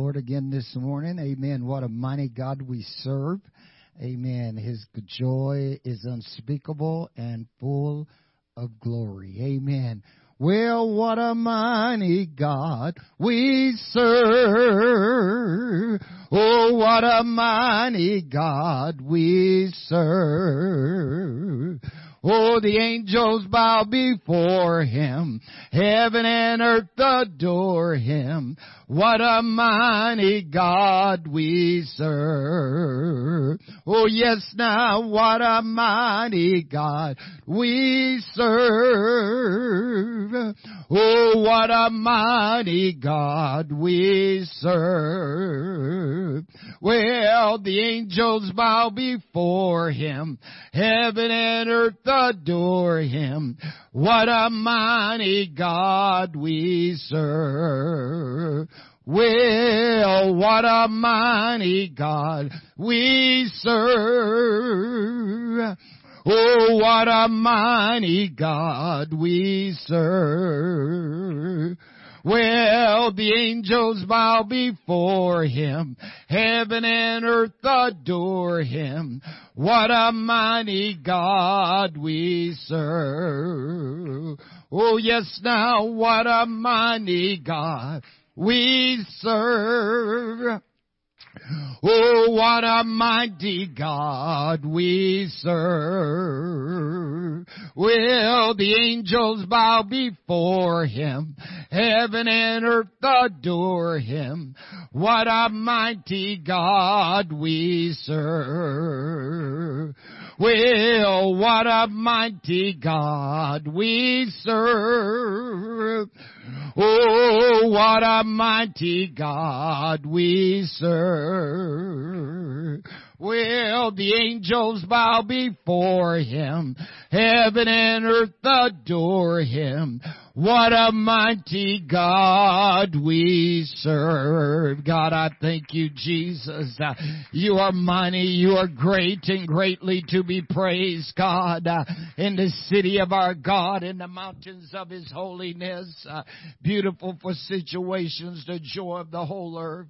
Lord again this morning. Amen. What a mighty God we serve. Amen. His joy is unspeakable and full of glory. Amen. Well, what a mighty God we serve. Oh, what a mighty God we serve. Oh, the angels bow before him. Heaven and earth adore him. What a mighty God we serve. Oh yes now, what a mighty God we serve. Oh what a mighty God we serve. Well, the angels bow before him. Heaven and earth adore him. What a mighty God we serve. Well, what a mighty God we serve. Oh, what a mighty God we serve. Well, the angels bow before him. Heaven and earth adore him. What a mighty God we serve. Oh yes now, what a mighty God we serve. Oh, what a mighty God we serve. Will the angels bow before him? Heaven and earth adore him. What a mighty God we serve. Well, what a mighty God we serve. Oh, what a mighty God we serve. Will the angels bow before him? Heaven and earth adore him. What a mighty God we serve. God, I thank you, Jesus. You are mighty. You are great and greatly to be praised, God, in the city of our God, in the mountains of his holiness. Beautiful for situations, the joy of the whole earth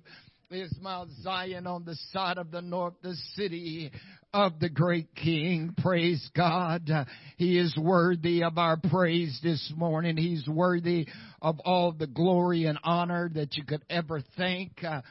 is Mount Zion on the side of the north, the city of the great King. Praise God. He is worthy of our praise this morning. He's worthy of all the glory and honor that you could ever think. Uh,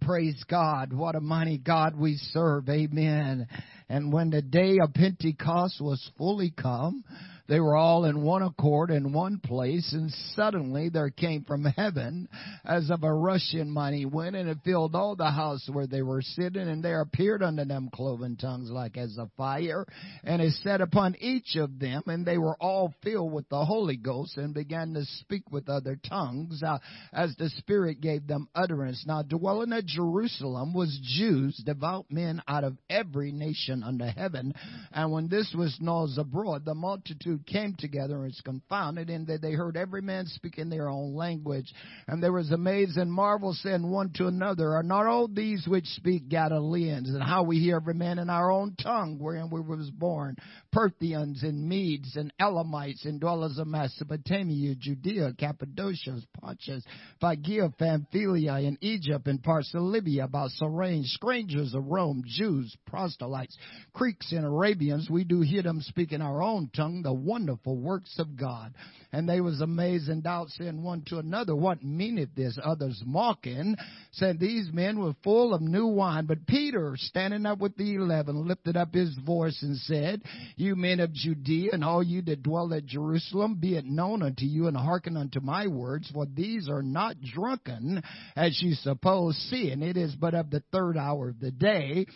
praise God. What a mighty God we serve. Amen. And when the day of Pentecost was fully come, they were all in one accord in one place, and suddenly there came from heaven as of a rushing mighty wind, and it filled all the house where they were sitting, and there appeared unto them cloven tongues like as a fire, and it set upon each of them, and they were all filled with the Holy Ghost, and began to speak with other tongues, uh, as the Spirit gave them utterance. Now dwelling at Jerusalem was Jews, devout men out of every nation under heaven, and when this was noised abroad, the multitude came together and was confounded in that they heard every man speak in their own language. And there was amazed and marvel saying one to another, are not all these which speak Galileans? And how we hear every man in our own tongue wherein we was born. Parthians and Medes and Elamites and dwellers of Mesopotamia, Judea, Cappadocia, Pontus, Phrygia, Pamphylia, and Egypt and parts of Libya, about Cyrene, strangers of Rome, Jews, proselytes, Greeks and Arabians, we do hear them speak in our own tongue, the wonderful works of God. And they was amazed and doubt saying one to another, what meaneth this? Others mocking, said these men were full of new wine. But Peter, standing up with the eleven, lifted up his voice and said, You men of Judea and all you that dwell at Jerusalem, be it known unto you and hearken unto my words, for these are not drunken as you suppose, seeing it is but of the third hour of the day.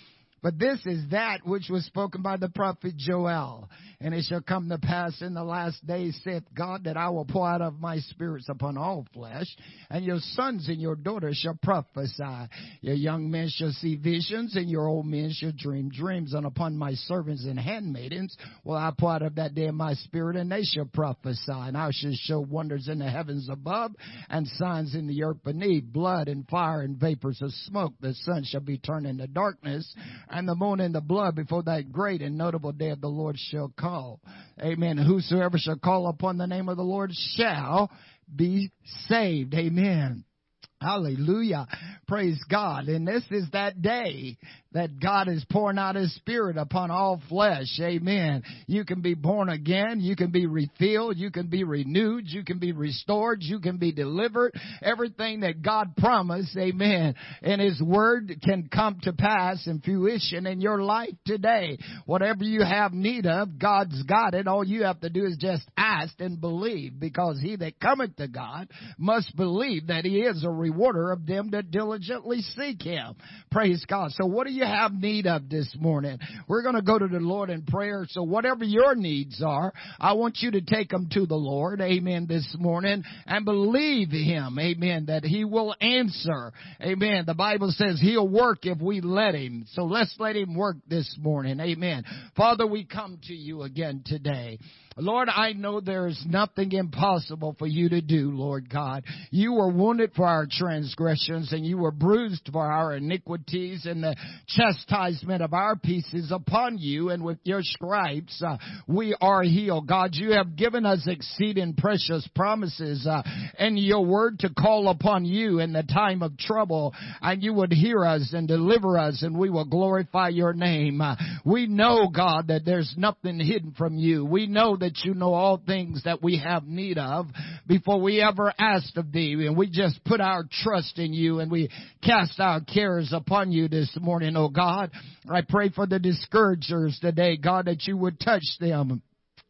But this is that which was spoken by the prophet Joel. And it shall come to pass in the last days, saith God, that I will pour out of my spirits upon all flesh, and your sons and your daughters shall prophesy. Your young men shall see visions, and your old men shall dream dreams. And upon my servants and handmaidens will I pour out of that day my spirit, and they shall prophesy. And I shall show wonders in the heavens above, and signs in the earth beneath, blood and fire and vapors of smoke. The sun shall be turned into darkness, and the moon and the blood before that great and notable day of the Lord shall call. Amen. Whosoever shall call upon the name of the Lord shall be saved. Amen. Hallelujah. Praise God. And this is that day that God is pouring out His Spirit upon all flesh. Amen. You can be born again. You can be refilled. You can be renewed. You can be restored. You can be delivered. Everything that God promised. Amen. And His Word can come to pass and fruition in your life today. Whatever you have need of, God's got it. All you have to do is just ask and believe because he that cometh to God must believe that He is a rewarder of them that diligently seek Him. Praise God. So what do you have need of this morning? We're going to go to the Lord in prayer. So whatever your needs are, I want you to take them to the Lord. Amen. This morning and believe Him. Amen. That He will answer. Amen. The Bible says He'll work if we let Him. So let's let Him work this morning. Amen. Father, we come to you again today. Lord, I know there is nothing impossible for you to do, Lord God. You were wounded for our transgressions and you were bruised for our iniquities and the chastisement of our peace is upon you and with your stripes uh, we are healed. God, you have given us exceeding precious promises uh, and your word to call upon you in the time of trouble and you would hear us and deliver us and we will glorify your name. Uh, we know, God, that there's nothing hidden from you. We know that that you know all things that we have need of before we ever asked of thee. And we just put our trust in you and we cast our cares upon you this morning, oh God. I pray for the discouragers today, God, that you would touch them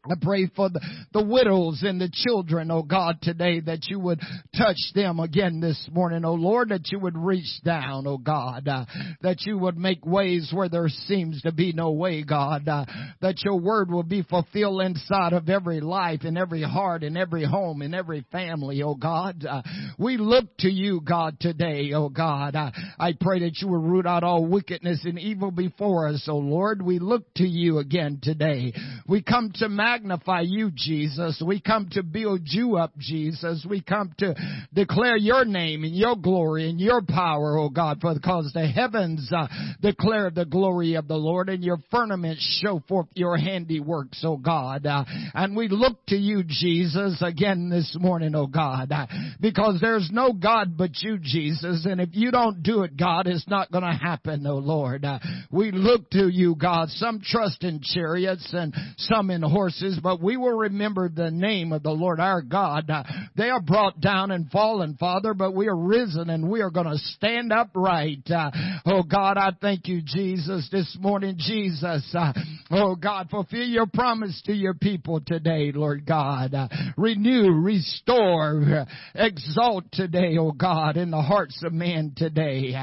I pray for the, the widows and the children, oh God, today that you would touch them again this morning, oh Lord, that you would reach down, oh God, uh, that you would make ways where there seems to be no way, God, uh, that your word will be fulfilled inside of every life, in every heart, in every home, in every family, oh God. Uh, we look to you, God, today, oh God. Uh, I pray that you would root out all wickedness and evil before us, oh Lord. We look to you again today. We come to magnify you, Jesus. We come to build you up, Jesus. We come to declare your name and your glory and your power, oh God, for because the heavens uh, declare the glory of the Lord and your firmaments show forth your handiworks, oh God. Uh, and we look to you, Jesus, again this morning, oh God, uh, because there's no God but you, Jesus. And if you don't do it, God, it's not going to happen, oh Lord. Uh, we look to you, God. Some trust in chariots and some in horses but we will remember the name of the Lord our God. They are brought down and fallen, Father, but we are risen and we are going to stand upright. Uh, oh God, I thank you, Jesus, this morning, Jesus. Uh, oh God, fulfill your promise to your people today, Lord God. Uh, renew, restore, exalt today, oh God, in the hearts of man today.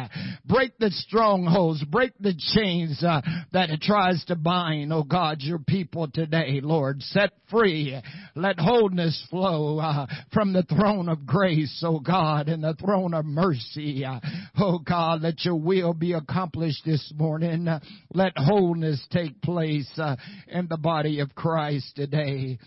Break the strongholds, break the chains that it tries to bind, oh God, your people today, Lord. Lord. Set free. Let wholeness flow uh, from the throne of grace, oh God, and the throne of mercy. Oh God, let your will be accomplished this morning. Let wholeness take place uh, in the body of Christ today.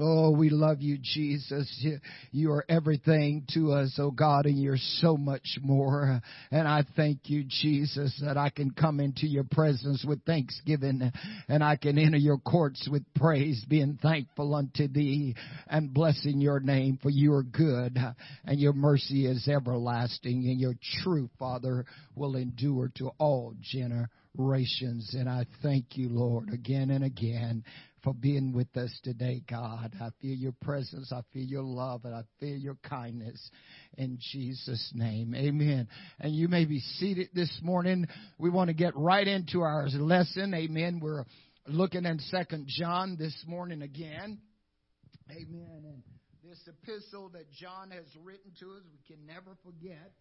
Oh, we love you, Jesus. You are everything to us, oh God, and you're so much more. And I thank you, Jesus, that I can come into your presence with thanksgiving and I can enter your courts with praise, being thankful unto thee and blessing your name for you are good and your mercy is everlasting and your true Father, will endure to all generations. And I thank you, Lord, again and again for being with us today, God. I feel your presence. I feel your love and I feel your kindness in Jesus' name. Amen. And you may be seated this morning. We want to get right into our lesson. Amen. We're looking in Second John this morning again. Amen. And this epistle that John has written to us, we can never forget.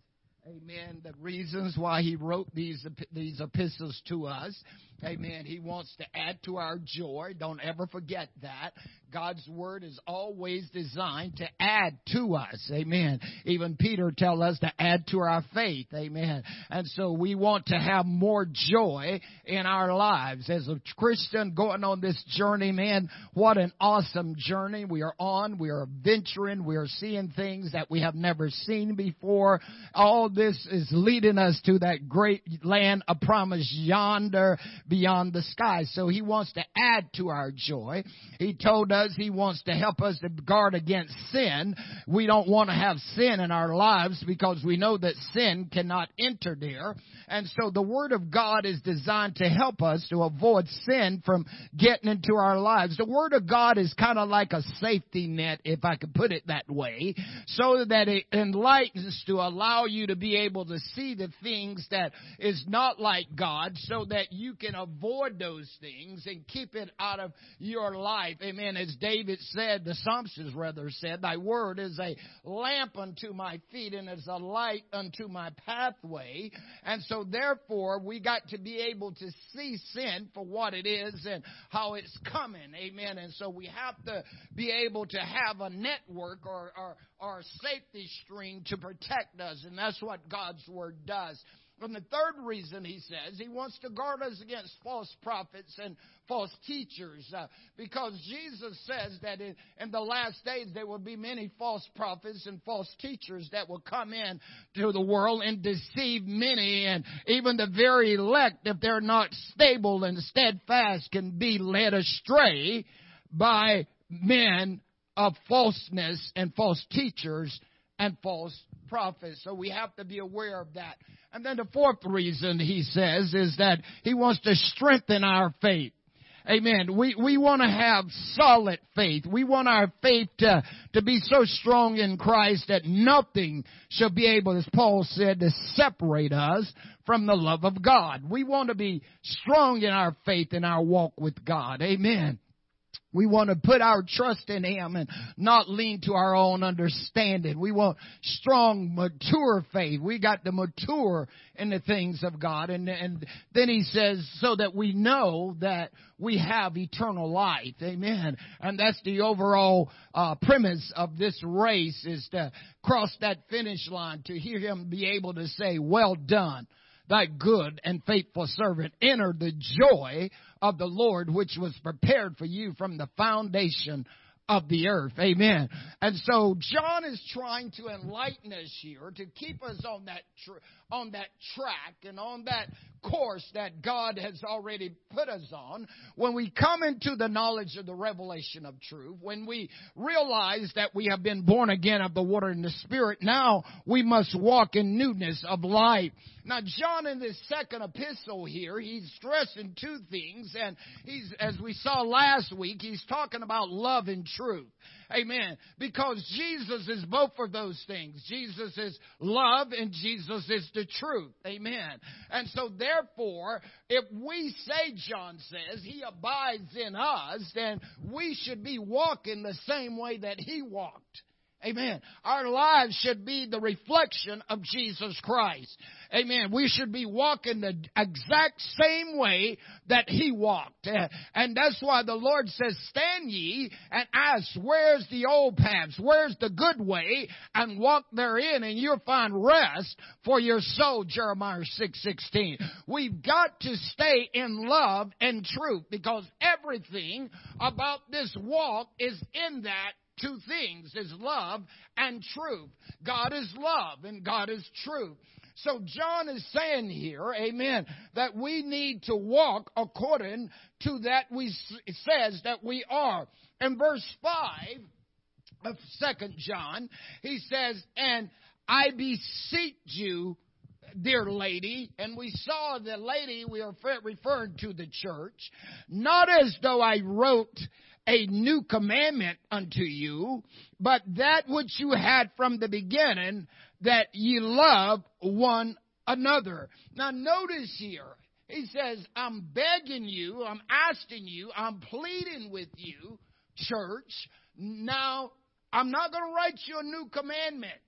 Amen. The reasons why he wrote these these epistles to us. Amen. He wants to add to our joy. Don't ever forget that. God's word is always designed to add to us. Amen. Even Peter tells us to add to our faith. Amen. And so we want to have more joy in our lives. As a Christian going on this journey, man, what an awesome journey we are on. We are venturing. We are seeing things that we have never seen before. All this is leading us to that great land of promise yonder beyond the sky. So he wants to add to our joy. He told us he wants to help us to guard against sin. We don't want to have sin in our lives because we know that sin cannot enter there. And so the Word of God is designed to help us to avoid sin from getting into our lives. The Word of God is kind of like a safety net, if I could put it that way, so that it enlightens to allow you to be able to see the things that is not like God so that you can avoid those things and keep it out of your life. Amen. As David said, the psalmist rather said, thy word is a lamp unto my feet and is a light unto my pathway. And so therefore we got to be able to see sin for what it is and how it's coming. Amen. And so we have to be able to have a network or, or, or safety string to protect us. And that's what God's Word does. And the third reason he says he wants to guard us against false prophets and false teachers uh, because Jesus says that in, in, the last days there will be many false prophets and false teachers that will come in to the world and deceive many and even the very elect if they're not stable and steadfast can be led astray by men of falseness and false teachers and false prophets. So we have to be aware of that. And then the fourth reason he says is that he wants to strengthen our faith. Amen. We, we want to have solid faith. We want our faith to, to be so strong in Christ that nothing shall be able, as Paul said, to separate us from the love of God. We want to be strong in our faith in our walk with God. Amen. We want to put our trust in Him and not lean to our own understanding. We want strong, mature faith. We got to mature in the things of God. And, and then He says, so that we know that we have eternal life. Amen. And that's the overall uh, premise of this race is to cross that finish line, to hear Him be able to say, well done thy good and faithful servant enter the joy of the Lord which was prepared for you from the foundation of the earth. Amen. And so John is trying to enlighten us here to keep us on that tr- on that track and on that course that God has already put us on. When we come into the knowledge of the revelation of truth, when we realize that we have been born again of the water and the spirit, now we must walk in newness of life. Now, John in this second epistle here, he's stressing two things, and he's, as we saw last week, he's talking about love and truth. Amen. Because Jesus is both of those things. Jesus is love and Jesus is the truth. Amen. And so therefore, if we say, John says, he abides in us, then we should be walking the same way that he walked. Amen. Our lives should be the reflection of Jesus Christ. Amen. We should be walking the exact same way that He walked. And that's why the Lord says, stand ye and ask, where's the old paths? Where's the good way? And walk therein and you'll find rest for your soul, Jeremiah 6.16. We've got to stay in love and truth because everything about this walk is in that two things is love and truth. God is love and God is truth. So John is saying here, amen, that we need to walk according to that we says that we are. In verse 5 of second John, he says, and I beseech you, dear lady, and we saw the lady we are referring to the church, not as though I wrote a new commandment unto you, but that which you had from the beginning, that ye love one another. Now notice here, he says, I'm begging you, I'm asking you, I'm pleading with you, church. Now, I'm not going to write you a new commandment.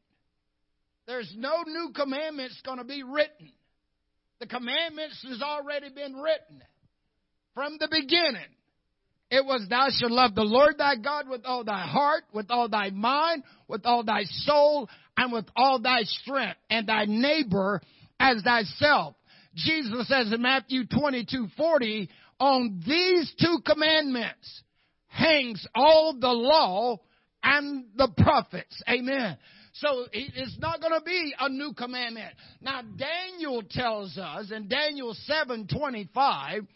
There's no new commandments going to be written. The commandments has already been written from the beginning. It was thou shalt love the Lord thy God with all thy heart, with all thy mind, with all thy soul, and with all thy strength, and thy neighbor as thyself. Jesus says in Matthew 22, 40, on these two commandments hangs all the law and the prophets. Amen. So it's not going to be a new commandment. Now Daniel tells us in Daniel 7:25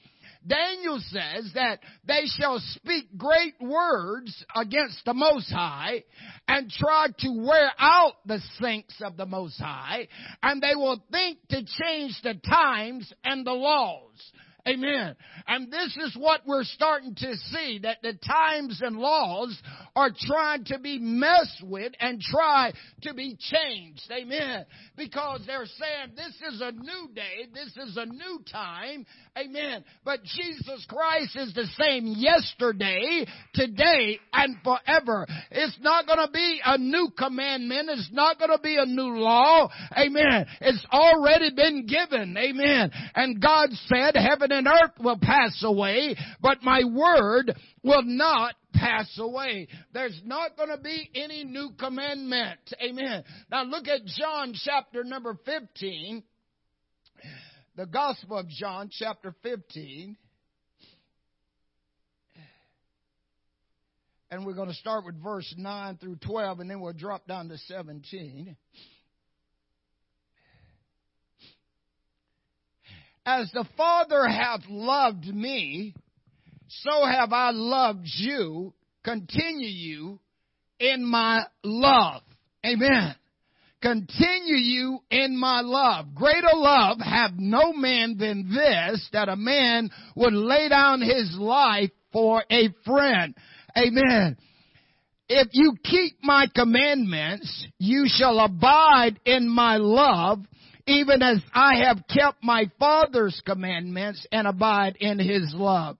Daniel says that they shall speak great words against the Most High and try to wear out the saints of the Most High, and they will think to change the times and the laws. Amen. And this is what we're starting to see that the times and laws are trying to be messed with and try to be changed. Amen. Because they're saying this is a new day, this is a new time. Amen. But Jesus Christ is the same yesterday, today, and forever. It's not going to be a new commandment. It's not going to be a new law. Amen. It's already been given. Amen. And God said, heaven and earth will pass away, but my word will not pass away. There's not going to be any new commandment. Amen. Now look at John chapter number 15. The Gospel of John chapter 15. And we're going to start with verse 9 through 12 and then we'll drop down to 17. As the Father hath loved me, so have I loved you. Continue you in my love. Amen. Continue you in my love. Greater love have no man than this, that a man would lay down his life for a friend. Amen. If you keep my commandments, you shall abide in my love, even as I have kept my Father's commandments and abide in his love.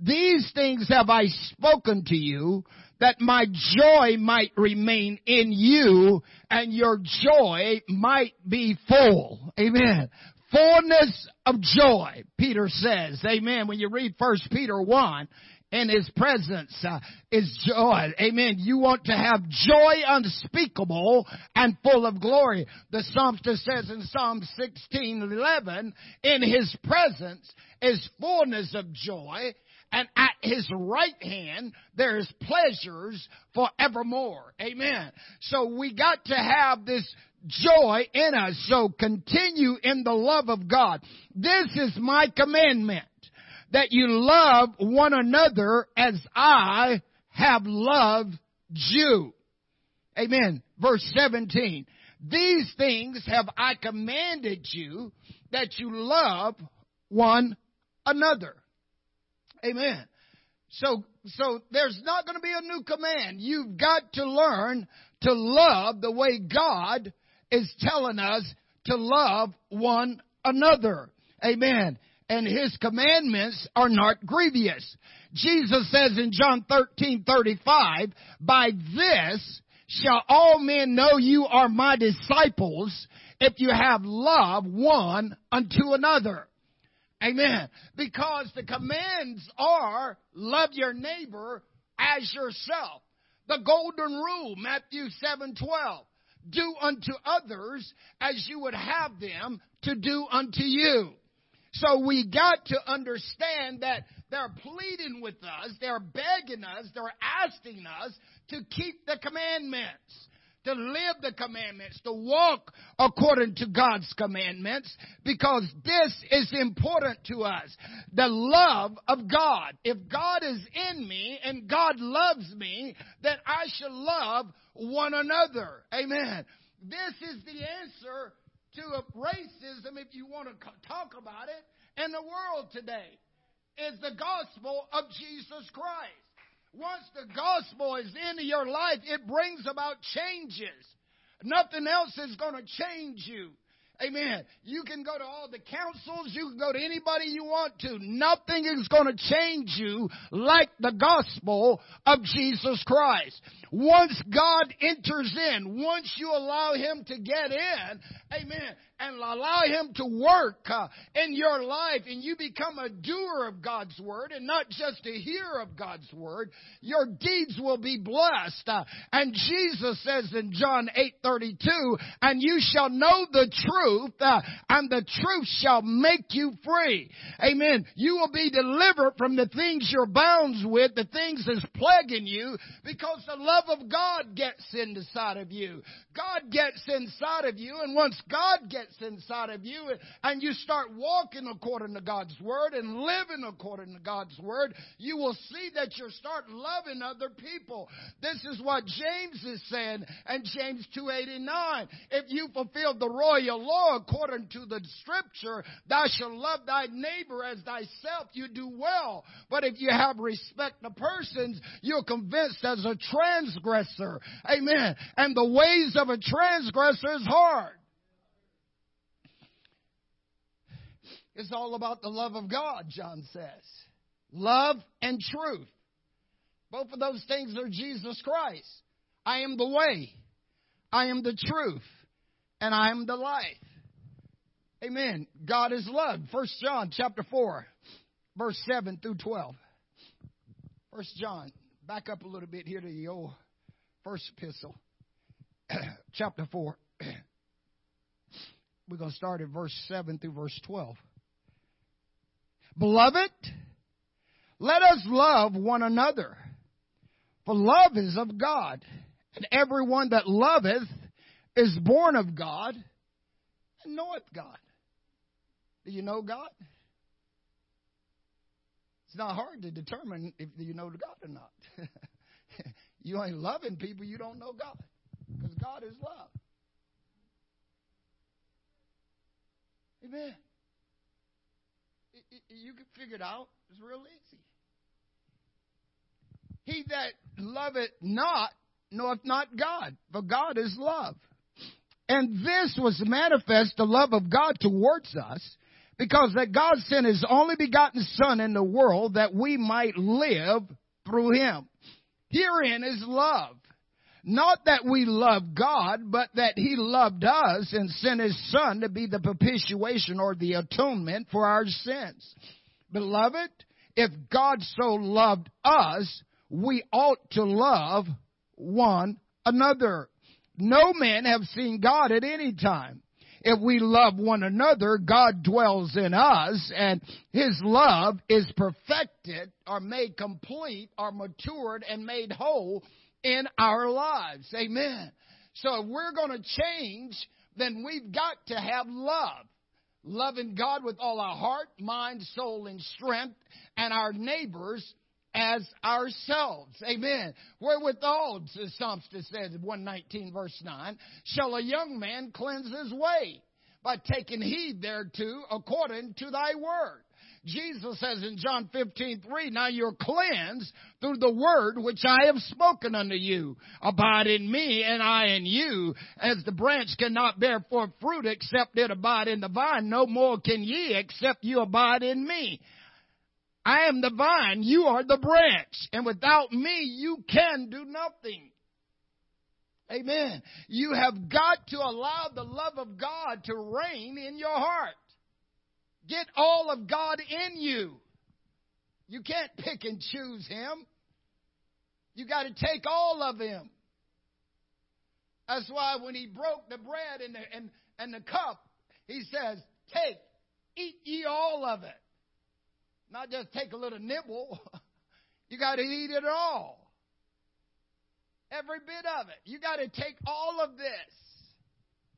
These things have I spoken to you, that my joy might remain in you and your joy might be full. Amen. Fullness of joy, Peter says. Amen. When you read First Peter 1, in his presence uh, is joy. Amen. You want to have joy unspeakable and full of glory. The psalmist says in Psalm 16, 11, in his presence is fullness of joy and at his right hand there is pleasures forevermore. Amen. So we got to have this joy in us. So continue in the love of God. This is my commandment that you love one another as I have loved you. Amen. Verse 17. These things have I commanded you that you love one another. Amen. So, so there's not going to be a new command. You've got to learn to love the way God is telling us to love one another. Amen and his commandments are not grievous. Jesus says in John 13, 35, by this shall all men know you are my disciples if you have love one unto another. Amen. Because the commands are love your neighbor as yourself. The golden rule, Matthew 7, 12. Do unto others as you would have them to do unto you. So we got to understand that they're pleading with us, they're begging us, they're asking us to keep the commandments, to live the commandments, to walk according to God's commandments, because this is important to us. The love of God. If God is in me and God loves me, then I should love one another. Amen. This is the answer to racism, if you want to talk about it, in the world today is the gospel of Jesus Christ. Once the gospel is into your life, it brings about changes. Nothing else is going to change you. Amen. You can go to all the councils, you can go to anybody you want to. Nothing is going to change you like the gospel of Jesus Christ. Once God enters in, once you allow Him to get in, amen, and allow Him to work uh, in your life and you become a doer of God's Word and not just a hearer of God's Word, your deeds will be blessed. Uh, and Jesus says in John 8:32, and you shall know the truth uh, and the truth shall make you free. Amen. You will be delivered from the things you're bound with, the things that's plaguing you, because the love of God gets inside of you. God gets inside of you, and once God gets inside of you, and you start walking according to God's word and living according to God's word, you will see that you start loving other people. This is what James is saying, and James 289. If you fulfill the royal law according to the scripture, thou shalt love thy neighbor as thyself, you do well. But if you have respect to persons, you're convinced as a transgressor. Amen. And the ways of a transgressor is hard. It's all about the love of God, John says. Love and truth. Both of those things are Jesus Christ. I am the way. I am the truth. And I am the life. Amen. God is love. First John chapter 4, verse 7 through 12. First John, back up a little bit here to the old first epistle, chapter 4. We're going to start at verse 7 through verse 12. Beloved, let us love one another, for love is of God, and everyone that loveth is born of God and knoweth God. Do you know God? It's not hard to determine if you know God or not. you ain't loving people, you don't know God. Because God is love. Amen. You can figure it out. It's real easy. He that loveth not knoweth not God, for God is love. And this was manifest the love of God towards us, because that God sent his only begotten Son in the world that we might live through him. Herein is love. Not that we love God, but that He loved us and sent His Son to be the propitiation or the atonement for our sins. Beloved, if God so loved us, we ought to love one another. No man have seen God at any time. If we love one another, God dwells in us and His love is perfected or made complete or matured and made whole in our lives. Amen. So if we're going to change, then we've got to have love. Loving God with all our heart, mind, soul, and strength, and our neighbors as ourselves. Amen. Wherewithal, Psalmist says in 119 verse 9, shall a young man cleanse his way by taking heed thereto according to thy word. Jesus says in John 15, 3, Now you're cleansed through the word which I have spoken unto you. Abide in me and I in you. As the branch cannot bear forth fruit except it abide in the vine, no more can ye except you abide in me. I am the vine, you are the branch, and without me you can do nothing. Amen. You have got to allow the love of God to reign in your heart. Get all of God in you. You can't pick and choose Him. You got to take all of Him. That's why when He broke the bread and the, and, and the cup, He says, Take, eat ye all of it. Not just take a little nibble. you got to eat it all. Every bit of it. You got to take all of this.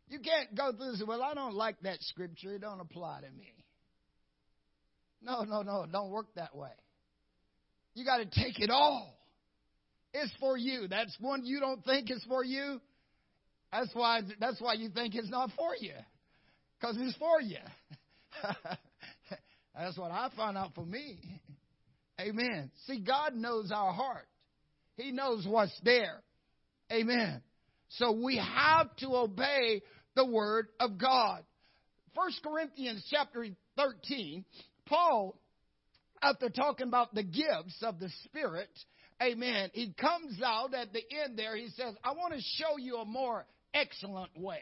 You can't go through this. Well, I don't like that scripture. It don't apply to me. No, no, no. Don't work that way. You got to take it all. It's for you. That's one you don't think is for you. That's why. That's why you think it's not for you, because it's for you. that's what I found out for me. Amen. See, God knows our heart. He knows what's there. Amen. So we have to obey the word of God. First Corinthians chapter 13 Paul, after talking about the gifts of the Spirit, amen, he comes out at the end there. He says, I want to show you a more excellent way.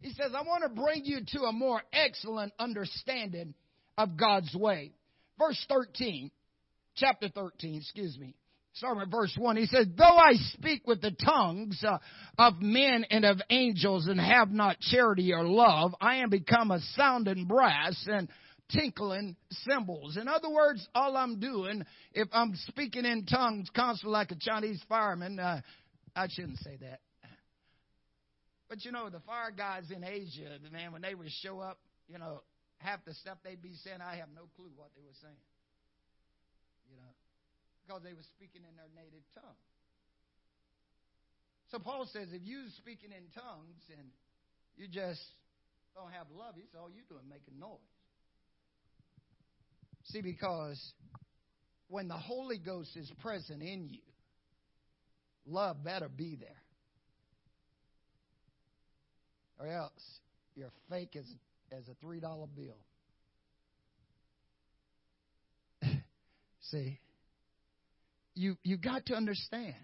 He says, I want to bring you to a more excellent understanding of God's way. Verse 13, chapter 13, excuse me, Starting with verse 1, he says, Though I speak with the tongues uh, of men and of angels and have not charity or love, I am become a sounding brass and tinkling cymbals. In other words, all I'm doing, if I'm speaking in tongues constantly like a Chinese fireman, uh, I shouldn't say that. But you know, the fire guys in Asia, the man, when they would show up, you know, half the stuff they'd be saying, I have no clue what they were saying. You know, because they were speaking in their native tongue. So Paul says, if you're speaking in tongues and you just don't have love, it's all you're doing, making noise. See, because when the Holy Ghost is present in you, love better be there. Or else you're fake as, as a $3 bill. See, you, you got to understand.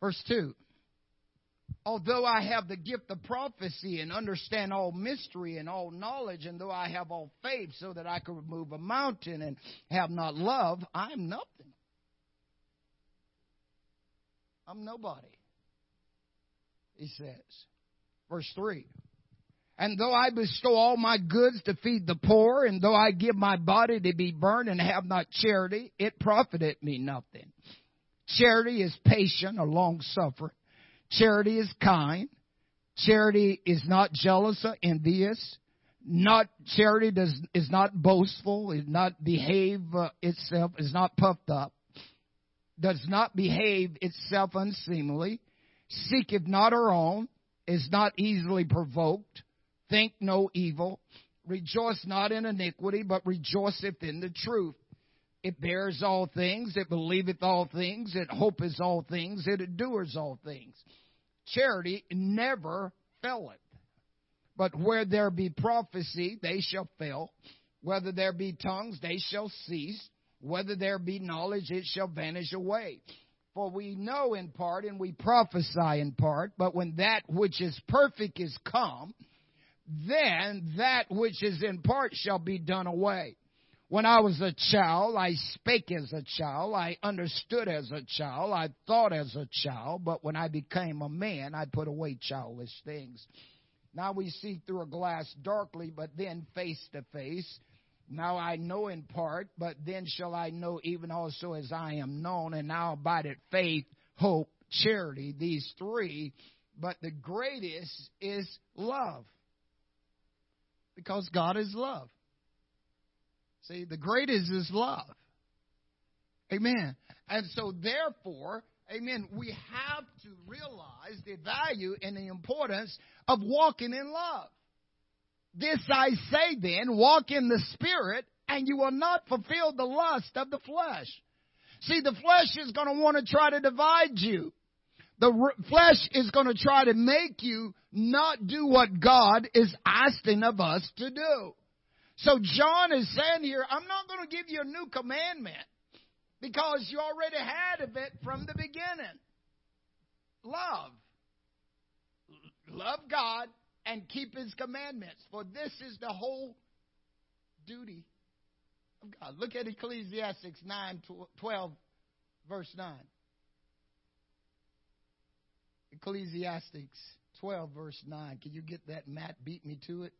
Verse 2 Although I have the gift of prophecy and understand all mystery and all knowledge, and though I have all faith so that I could remove a mountain and have not love, I am nothing. I'm nobody. He says. Verse 3. And though I bestow all my goods to feed the poor, and though I give my body to be burned and have not charity, it profiteth me nothing. Charity is patient or long suffering. Charity is kind. Charity is not jealous or envious. Not charity does is not boastful. Is not behave uh, itself. Is not puffed up. Does not behave itself unseemly. Seeketh not her own. Is not easily provoked. Think no evil. Rejoice not in iniquity, but rejoiceth in the truth. It bears all things, it believeth all things, it hopeth all things, it endures all things charity never faileth. But where there be prophecy, they shall fail. Whether there be tongues, they shall cease. Whether there be knowledge, it shall vanish away. For we know in part and we prophesy in part, but when that which is perfect is come, then that which is in part shall be done away. When I was a child, I spake as a child, I understood as a child, I thought as a child, but when I became a man, I put away childish things. Now we see through a glass darkly, but then face to face. Now I know in part, but then shall I know even also as I am known, and now abideth faith, hope, charity, these three, but the greatest is love. Because God is love. See, the greatest is love. Amen. And so, therefore, amen, we have to realize the value and the importance of walking in love. This I say then, walk in the Spirit, and you will not fulfill the lust of the flesh. See, the flesh is going to want to try to divide you. The flesh is going to try to make you not do what God is asking of us to do. So John is saying here, I'm not going to give you a new commandment because you already had of it from the beginning. Love. Love God and keep his commandments, for this is the whole duty of God. Look at Ecclesiastes 9 12, verse 9. Ecclesiastes 12, verse 9. Can you get that, Matt? Beat me to it.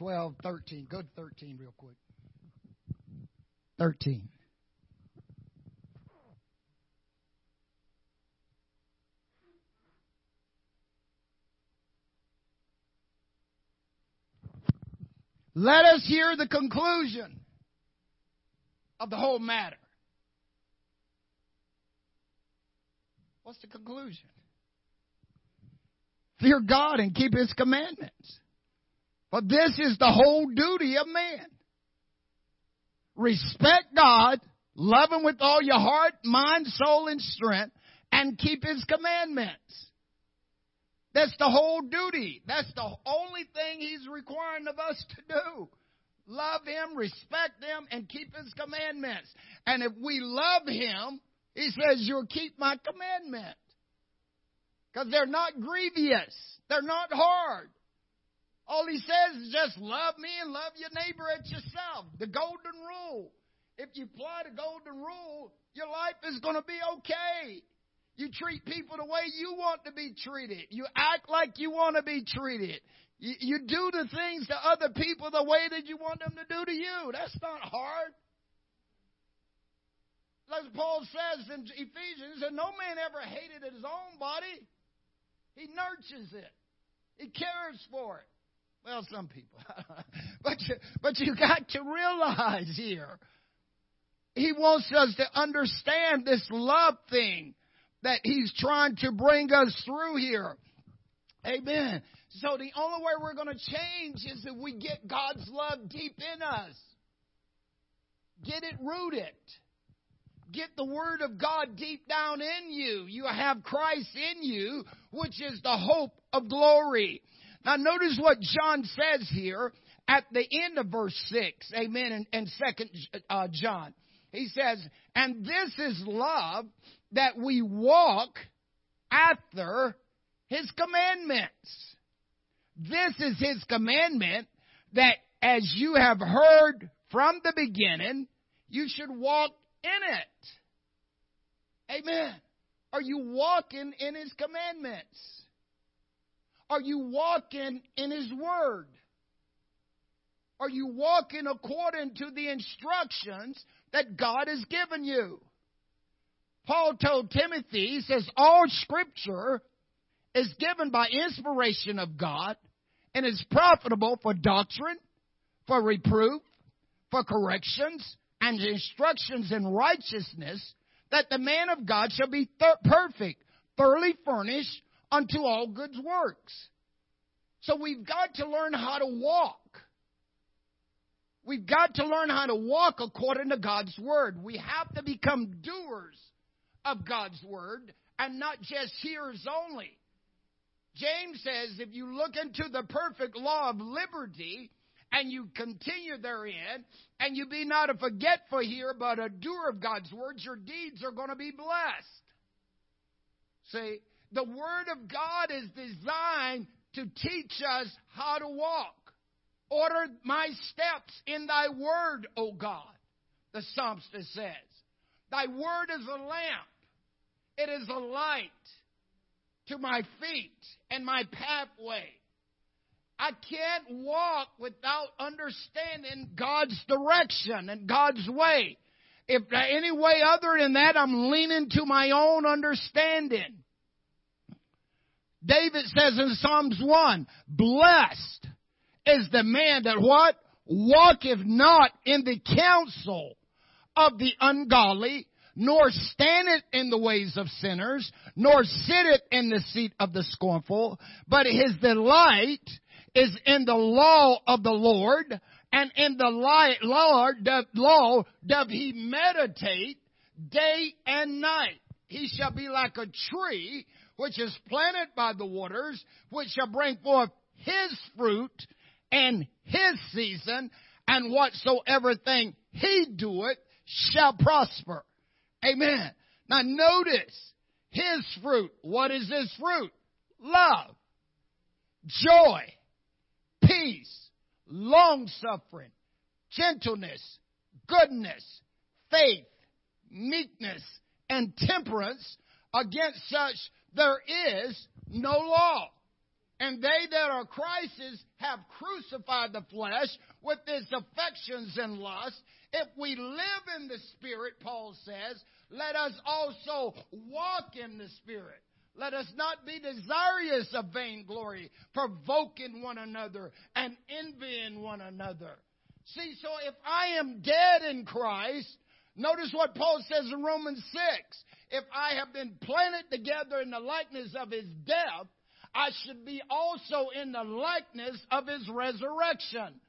Twelve, thirteen. Go to 13 real quick. 13. Let us hear the conclusion of the whole matter. What's the conclusion? Fear God and keep His commandments. But this is the whole duty of man. Respect God, love Him with all your heart, mind, soul, and strength, and keep His commandments. That's the whole duty. That's the only thing He's requiring of us to do. Love Him, respect Him, and keep His commandments. And if we love Him, He says, You'll keep my commandments. Because they're not grievous. They're not hard. All he says is just love me and love your neighbor as yourself. The golden rule. If you apply the golden rule, your life is going to be okay. You treat people the way you want to be treated. You act like you want to be treated. You, you do the things to other people the way that you want them to do to you. That's not hard. Like Paul says in Ephesians, that no man ever hated his own body. He nurtures it. He cares for it. Well, some people. but you, but you got to realize here, he wants us to understand this love thing that he's trying to bring us through here. Amen. So the only way we're going to change is if we get God's love deep in us. Get it rooted. Get the Word of God deep down in you. You have Christ in you, which is the hope of glory. Now notice what John says here at the end of verse 6. Amen. And, second uh, John. He says, and this is love that we walk after his commandments. This is his commandment that as you have heard from the beginning, you should walk in it. Amen. Are you walking in his commandments? Are you walking in his word? Are you walking according to the instructions that God has given you? Paul told Timothy, he says, all scripture is given by inspiration of God and is profitable for doctrine, for reproof, for corrections, and instructions in righteousness, that the man of God shall be th- perfect, thoroughly furnished unto all good works. So we've got to learn how to walk. We've got to learn how to walk according to God's word. We have to become doers of God's word and not just hearers only. James says if you look into the perfect law of liberty and you continue therein, and you be not a forgetful hearer, but a doer of God's words, your deeds are going to be blessed. See, the Word of God is designed to teach us how to walk. Order my steps in thy word, O God, the psalmist says. Thy word is a lamp, it is a light to my feet and my pathway. I can't walk without understanding God's direction and God's way. If any way other than that, I'm leaning to my own understanding. David says in Psalms 1, blessed is the man that what? Walketh not in the counsel of the ungodly, nor standeth in the ways of sinners, nor sitteth in the seat of the scornful, but his delight is in the law of the Lord, and in the Lord, the law doth he meditate day and night. He shall be like a tree which is planted by the waters, which shall bring forth his fruit in his season, and whatsoever thing he doeth shall prosper. Amen. Now notice his fruit. What is his fruit? Love, joy, peace, long suffering, gentleness, goodness, faith, meekness, and temperance. Against such there is no law. And they that are Christ's have crucified the flesh with its affections and lusts. If we live in the Spirit, Paul says, let us also walk in the Spirit. Let us not be desirous of vainglory, provoking one another and envying one another. See, so if I am dead in Christ, notice what Paul says in Romans 6. If I have been planted together in the likeness of his death, I should be also in the likeness of his resurrection.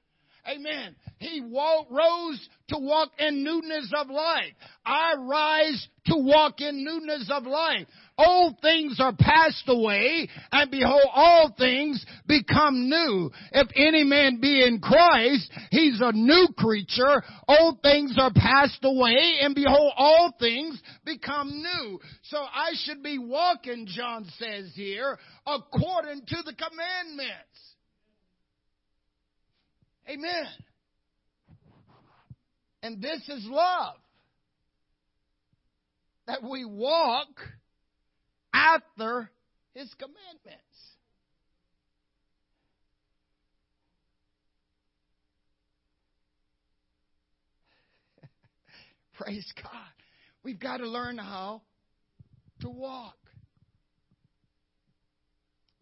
Amen. He walk, rose to walk in newness of life. I rise to walk in newness of life. Old things are passed away, and behold, all things become new. If any man be in Christ, he's a new creature. Old things are passed away, and behold, all things become new. So I should be walking, John says here, according to the commandments. Amen. And this is love. That we walk after his commandments. Praise God. We've got to learn how to walk.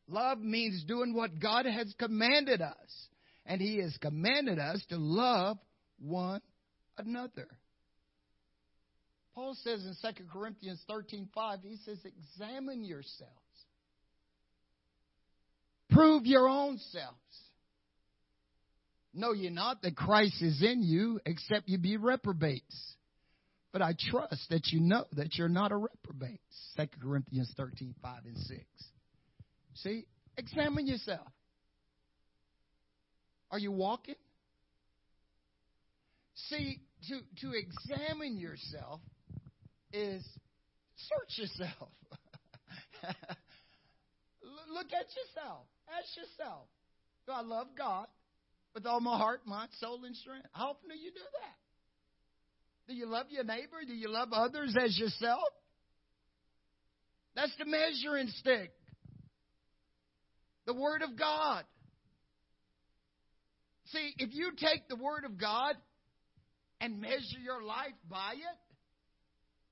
Love means doing what God has commanded us. And He has commanded us to love one another. Paul says in 2 Corinthians 13:5, he says, "Examine yourselves. Prove your own selves. Know ye not that Christ is in you, except you be reprobates. But I trust that you know that you're not a reprobate." 2 Corinthians 13:5 and 6. See, examine yourself. Are you walking? See, to, to examine yourself is search yourself. Look at yourself. Ask yourself, do I love God with all my heart, mind, soul, and strength? How often do you do that? Do you love your neighbor? Do you love others as yourself? That's the measuring stick. The Word of God. See, if you take the Word of God and measure your life by it,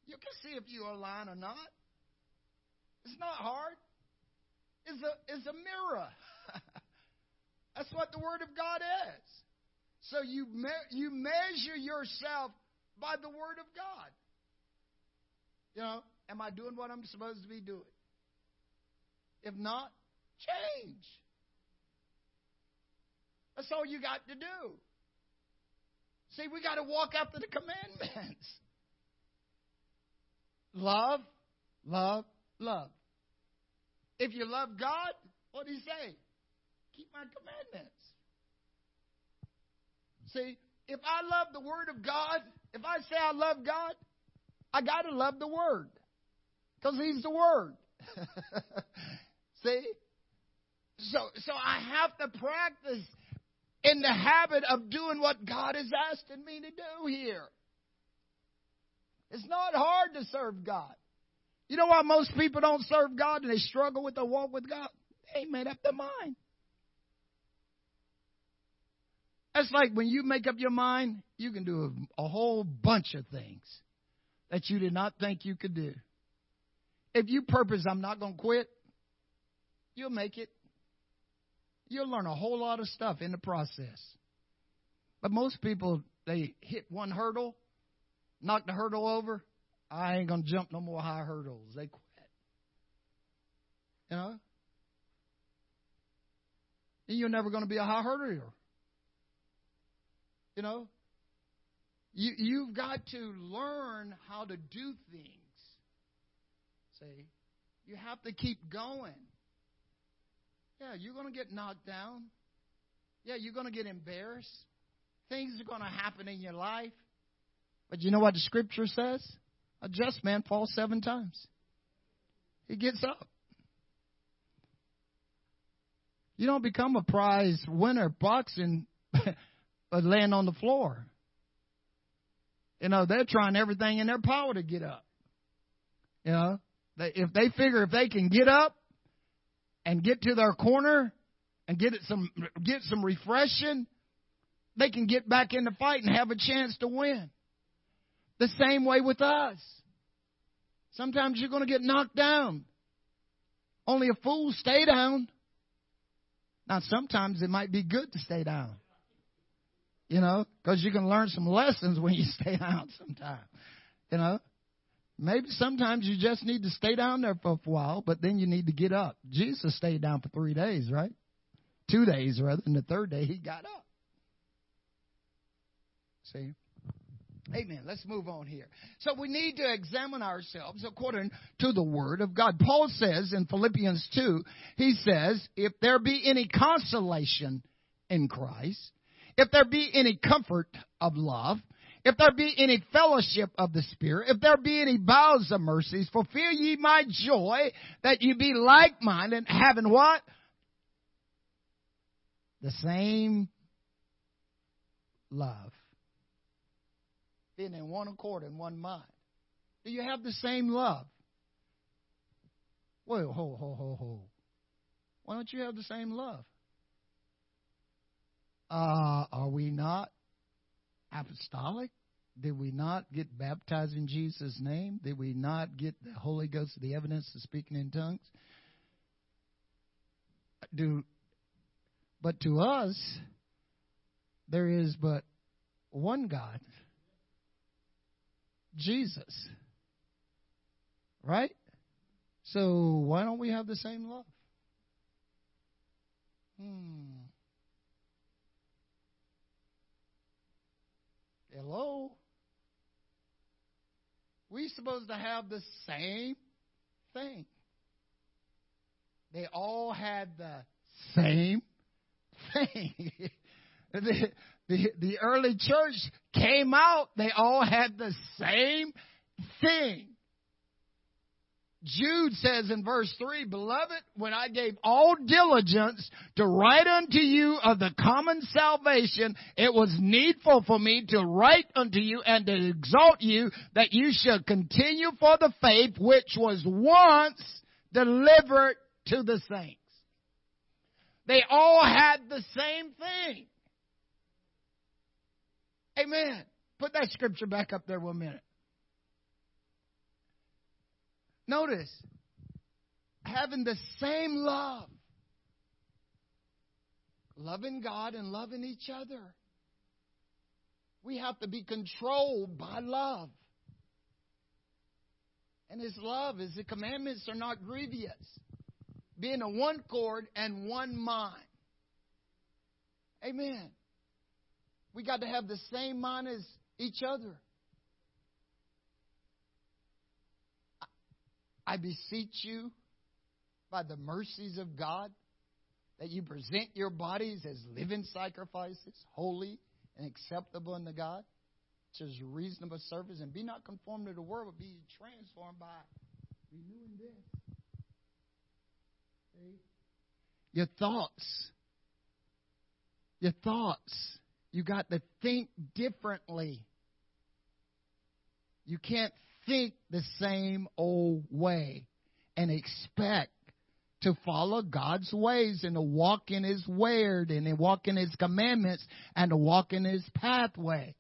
you can see if you are align or not. It's not hard. It's a, it's a mirror. That's what the Word of God is. So you, me- you measure yourself by the Word of God. You know, am I doing what I'm supposed to be doing? If not, change. That's all you got to do. See, we got to walk after the commandments. Love, love, love. If you love God, what do he say? Keep my commandments. See, if I love the Word of God, if I say I love God, I got to love the Word because He's the Word. See? So, so I have to practice in the habit of doing what God is asking me to do here. It's not hard to serve God. You know why most people don't serve God and they struggle with the walk with God? They made up their mind. That's like when you make up your mind, you can do a, a whole bunch of things that you did not think you could do. If you purpose, I'm not going to quit, you'll make it. You'll learn a whole lot of stuff in the process. But most people, they hit one hurdle, knock the hurdle over. I ain't going to jump no more high hurdles. They quit. You know? And you're never going to be a high hurdler. You know? You, you've got to learn how to do things. See? You have to keep going. Yeah, you're going to get knocked down. Yeah, you're going to get embarrassed. Things are going to happen in your life. But you know what the scripture says? A just man falls seven times. He gets up. You don't become a prize winner boxing but laying on the floor. You know, they're trying everything in their power to get up. You know, they, if they figure if they can get up, and get to their corner and get it some get some refreshing, they can get back in the fight and have a chance to win. The same way with us. Sometimes you're going to get knocked down. Only a fool stay down. Now, sometimes it might be good to stay down. You know, because you can learn some lessons when you stay down sometimes. You know, Maybe sometimes you just need to stay down there for a while, but then you need to get up. Jesus stayed down for three days, right? Two days rather, and the third day he got up. See? Amen. Let's move on here. So we need to examine ourselves according to the Word of God. Paul says in Philippians 2, he says, if there be any consolation in Christ, if there be any comfort of love, if there be any fellowship of the Spirit, if there be any bowels of mercies, fulfill ye my joy that you be like minded, having what? The same love being in one accord and one mind. Do you have the same love? Well, ho, ho, ho, ho. Why don't you have the same love? Uh, are we not apostolic? Did we not get baptized in Jesus' name? Did we not get the Holy Ghost, the evidence of speaking in tongues? Do, but to us, there is but one God Jesus. Right? So why don't we have the same love? Hmm. Hello? We supposed to have the same thing. They all had the same thing. the, the, the early church came out, they all had the same thing. Jude says in verse 3, Beloved, when I gave all diligence to write unto you of the common salvation, it was needful for me to write unto you and to exalt you that you should continue for the faith which was once delivered to the saints. They all had the same thing. Amen. Put that scripture back up there one minute. Notice, having the same love, loving God and loving each other. We have to be controlled by love. And His love is the commandments are not grievous. Being a one cord and one mind. Amen. We got to have the same mind as each other. I beseech you, by the mercies of God, that you present your bodies as living sacrifices, holy and acceptable unto God, which is reasonable service, and be not conformed to the world, but be transformed by renewing this. See? Your thoughts. Your thoughts. You got to think differently. You can't think the same old way and expect to follow God's ways and to walk in His word and to walk in His commandments and to walk in His pathway.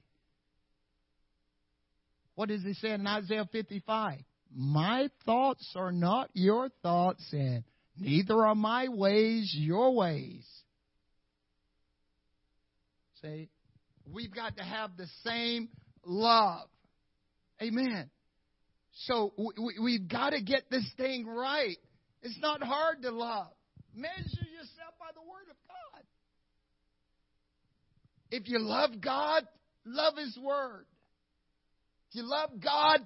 What does He say in Isaiah 55? My thoughts are not your thoughts, and neither are my ways your ways. See, we've got to have the same love. Amen. So we, have got to get this thing right. It's not hard to love. Measure yourself by the Word of God. If you love God, love His Word. If you love God,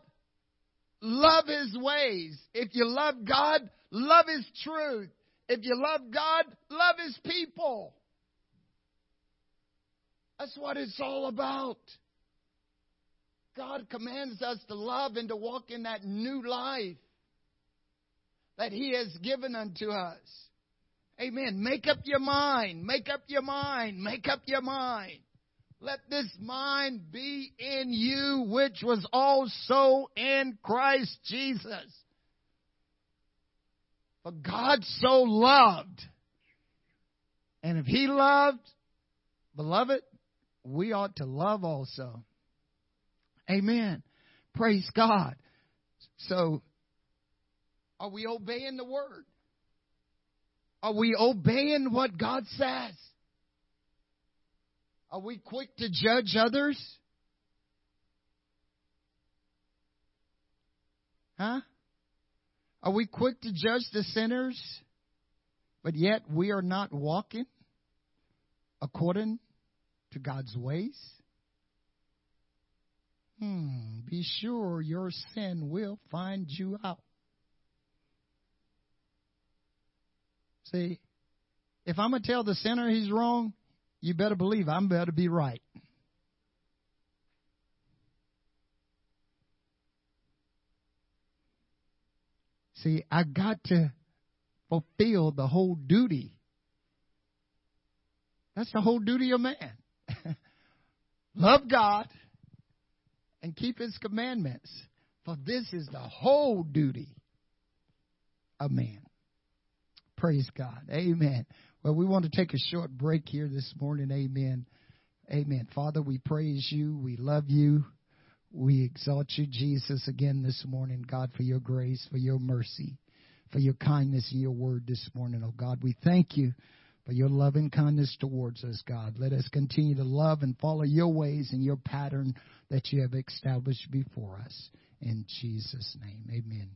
love His ways. If you love God, love His truth. If you love God, love His people. That's what it's all about. God commands us to love and to walk in that new life that He has given unto us. Amen. Make up your mind. Make up your mind. Make up your mind. Let this mind be in you, which was also in Christ Jesus. For God so loved. And if He loved, beloved, we ought to love also. Amen. Praise God. So, are we obeying the word? Are we obeying what God says? Are we quick to judge others? Huh? Are we quick to judge the sinners, but yet we are not walking according to God's ways? Hmm, be sure your sin will find you out. See, if I'm going to tell the sinner he's wrong, you better believe I'm better be right. See, I got to fulfill the whole duty. That's the whole duty of man. Love God and keep his commandments. For this is the whole duty of man. Praise God. Amen. Well, we want to take a short break here this morning. Amen. Amen. Father, we praise you. We love you. We exalt you, Jesus, again this morning, God, for your grace, for your mercy, for your kindness and your word this morning, oh God. We thank you for your loving kindness towards us, God. Let us continue to love and follow your ways and your pattern that you have established before us. In Jesus' name, amen.